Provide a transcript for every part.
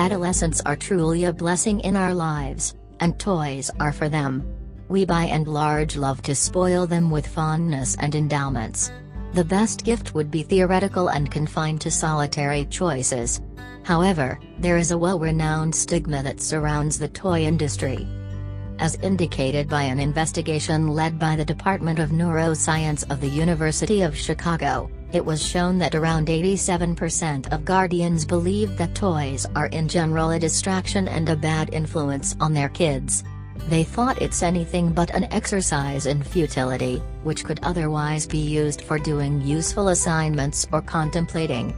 Adolescents are truly a blessing in our lives, and toys are for them. We by and large love to spoil them with fondness and endowments. The best gift would be theoretical and confined to solitary choices. However, there is a well-renowned stigma that surrounds the toy industry. As indicated by an investigation led by the Department of Neuroscience of the University of Chicago, it was shown that around 87% of guardians believe that toys are in general a distraction and a bad influence on their kids. They thought it's anything but an exercise in futility, which could otherwise be used for doing useful assignments or contemplating.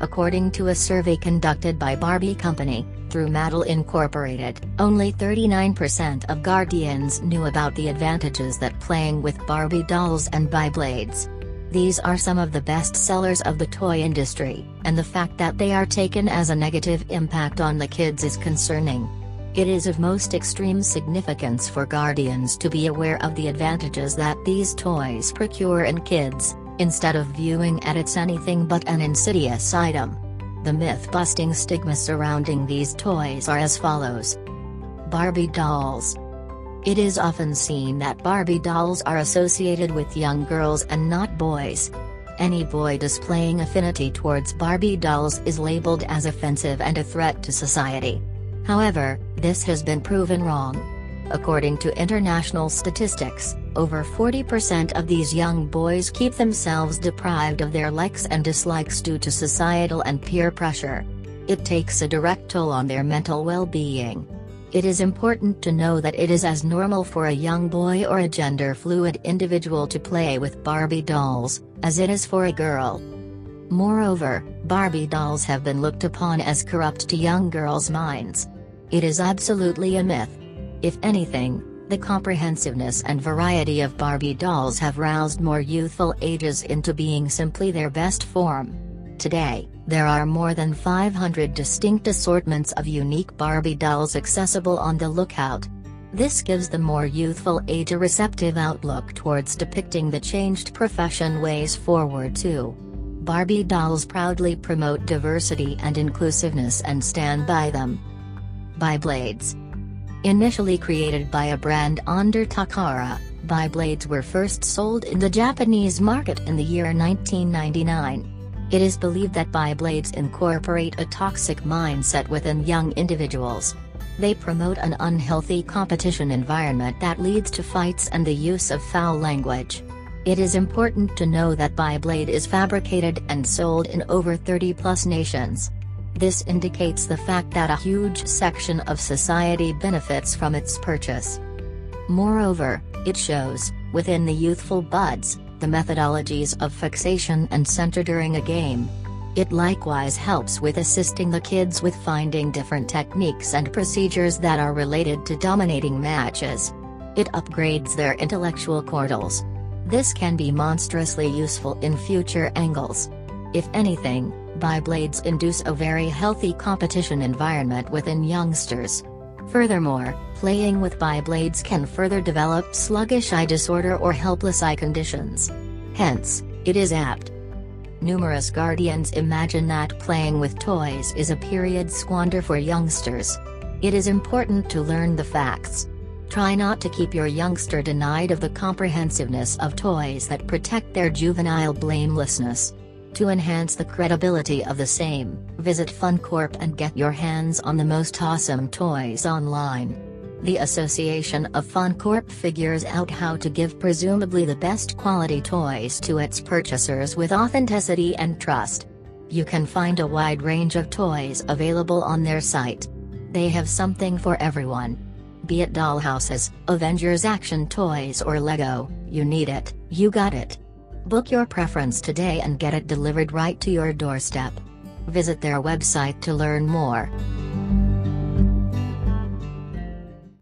According to a survey conducted by Barbie Company, through Mattel Incorporated, only 39% of guardians knew about the advantages that playing with Barbie dolls and Beyblades. These are some of the best sellers of the toy industry, and the fact that they are taken as a negative impact on the kids is concerning. It is of most extreme significance for guardians to be aware of the advantages that these toys procure in kids, instead of viewing at it's anything but an insidious item. The myth-busting stigma surrounding these toys are as follows. Barbie dolls. It is often seen that Barbie dolls are associated with young girls and not boys. Any boy displaying affinity towards Barbie dolls is labeled as offensive and a threat to society. However, this has been proven wrong. According to international statistics, over 40% of these young boys keep themselves deprived of their likes and dislikes due to societal and peer pressure. It takes a direct toll on their mental well-being. It is important to know that it is as normal for a young boy or a gender-fluid individual to play with Barbie dolls, as it is for a girl. Moreover, Barbie dolls have been looked upon as corrupt to young girls' minds. It is absolutely a myth. If anything, the comprehensiveness and variety of Barbie dolls have roused more youthful ages into being simply their best form. Today, there are more than 500 distinct assortments of unique Barbie dolls accessible on the lookout. This gives the more youthful age a receptive outlook towards depicting the changed profession ways forward too. Barbie dolls proudly promote diversity and inclusiveness and stand by them. Beyblades. Initially created by a brand under Takara, Beyblades were first sold in the Japanese market in the year 1999. It is believed that Beyblades incorporate a toxic mindset within young individuals. They promote an unhealthy competition environment that leads to fights and the use of foul language. It is important to know that Beyblade is fabricated and sold in over 30 plus nations. This indicates the fact that a huge section of society benefits from its purchase. Moreover, it shows, within the youthful buds, the methodologies of fixation and center during a game. It likewise helps with assisting the kids with finding different techniques and procedures that are related to dominating matches. It upgrades their intellectual cordials. This can be monstrously useful in future angles. If anything, Beyblades induce a very healthy competition environment within youngsters. Furthermore, playing with Beyblades can further develop sluggish eye disorder or helpless eye conditions. Hence, it is apt. Numerous guardians imagine that playing with toys is a period squander for youngsters. It is important to learn the facts. Try not to keep your youngster denied of the comprehensiveness of toys that protect their juvenile blamelessness. To enhance the credibility of the same, visit FunCorp and get your hands on the most awesome toys online. The Association of FunCorp figures out how to give presumably the best quality toys to its purchasers with authenticity and trust. You can find a wide range of toys available on their site. They have something for everyone. Be it dollhouses, Avengers action toys or Lego, you need it, you got it. Book your preference today and get it delivered right to your doorstep. Visit their website to learn more.